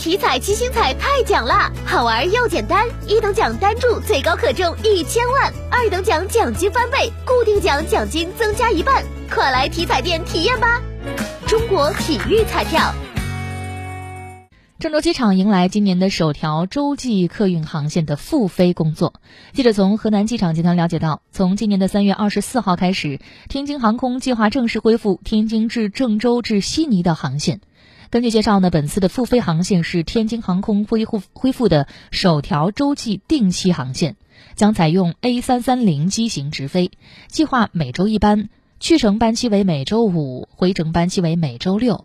体彩七星彩太奖啦，好玩又简单，一等奖单注最高可中一千万，二等奖奖金翻倍，固定奖奖金增加一半，快来体彩店体验吧！中国体育彩票。郑州机场迎来今年的首条洲际客运航线的复飞工作。记者从河南机场集团了解到，从今年的三月二十四号开始，天津航空计划正式恢复天津至郑州至悉尼的航线。根据介绍呢，本次的复飞航线是天津航空恢复恢复的首条洲际定期航线，将采用 A 三三零机型直飞，计划每周一班，去程班期为每周五，回程班期为每周六。